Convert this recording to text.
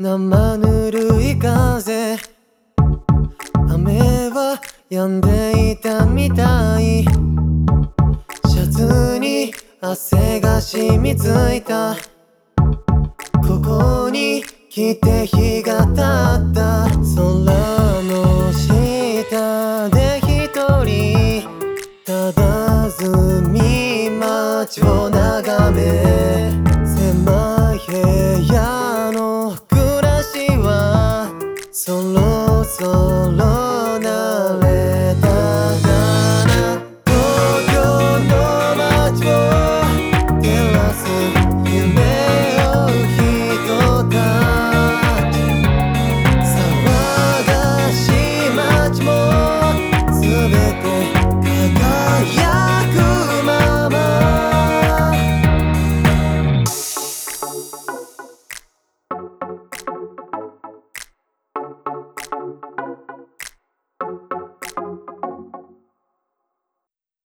生ぬるい風。雨は止んでいたみたい。シャツに汗が染みついた。ここに来て日が経った。空の下で一人。ずみ街を眺め。そろなれたな東京の街を照らす夢を人たがしもて